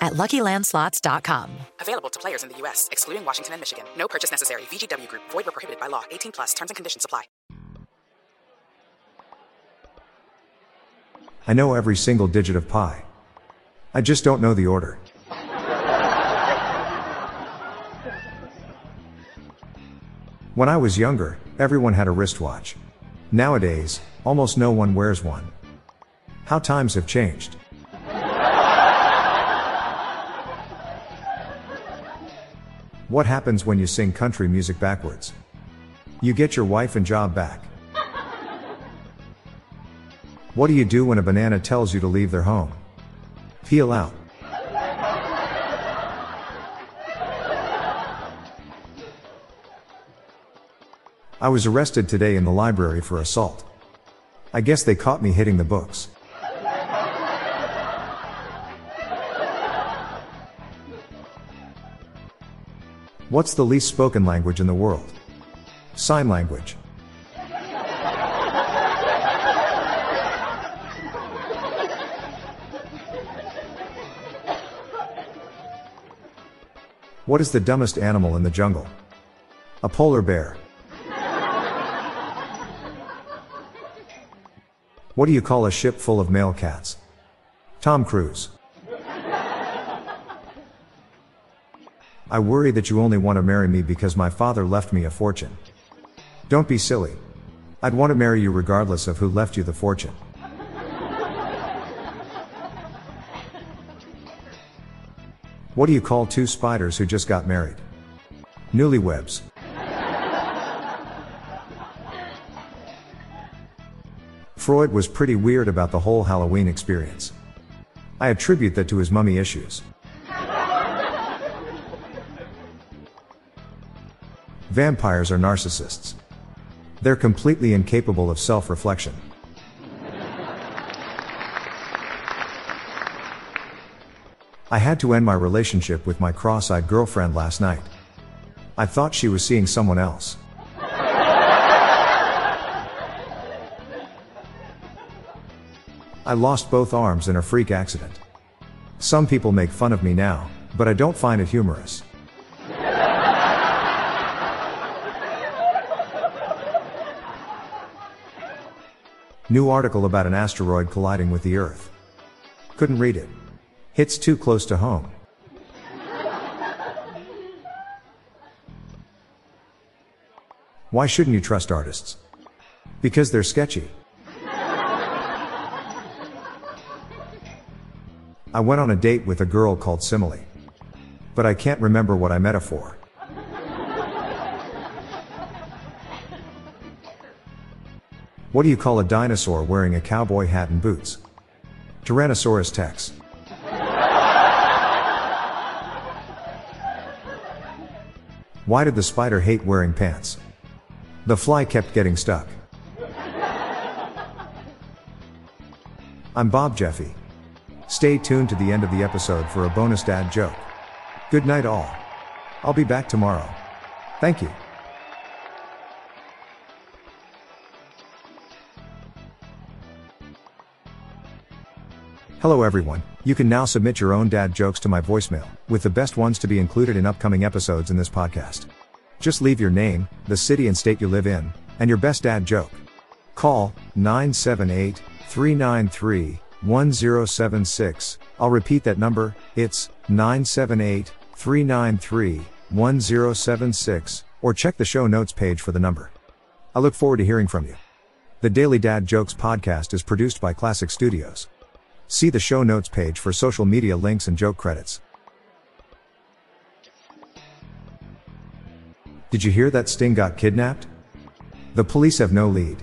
at luckylandslots.com. Available to players in the U.S., excluding Washington and Michigan. No purchase necessary. VGW Group, void were prohibited by law. 18 plus terms and conditions apply. I know every single digit of pi. I just don't know the order. When I was younger, everyone had a wristwatch. Nowadays, almost no one wears one. How times have changed. What happens when you sing country music backwards? You get your wife and job back. What do you do when a banana tells you to leave their home? Peel out. I was arrested today in the library for assault. I guess they caught me hitting the books. What's the least spoken language in the world? Sign language. What is the dumbest animal in the jungle? A polar bear. What do you call a ship full of male cats? Tom Cruise. I worry that you only want to marry me because my father left me a fortune. Don't be silly. I'd want to marry you regardless of who left you the fortune. What do you call two spiders who just got married? Newlywebs. Freud was pretty weird about the whole Halloween experience. I attribute that to his mummy issues. Vampires are narcissists. They're completely incapable of self reflection. I had to end my relationship with my cross eyed girlfriend last night. I thought she was seeing someone else. I lost both arms in a freak accident. Some people make fun of me now, but I don't find it humorous. New article about an asteroid colliding with the Earth. Couldn't read it. Hits too close to home. Why shouldn't you trust artists? Because they're sketchy. I went on a date with a girl called Simile. But I can't remember what I met her for. What do you call a dinosaur wearing a cowboy hat and boots? Tyrannosaurus Tex. Why did the spider hate wearing pants? The fly kept getting stuck. I'm Bob Jeffy. Stay tuned to the end of the episode for a bonus dad joke. Good night, all. I'll be back tomorrow. Thank you. Hello everyone, you can now submit your own dad jokes to my voicemail, with the best ones to be included in upcoming episodes in this podcast. Just leave your name, the city and state you live in, and your best dad joke. Call 978 393 1076. I'll repeat that number, it's 978 393 1076, or check the show notes page for the number. I look forward to hearing from you. The Daily Dad Jokes podcast is produced by Classic Studios. See the show notes page for social media links and joke credits. Did you hear that Sting got kidnapped? The police have no lead.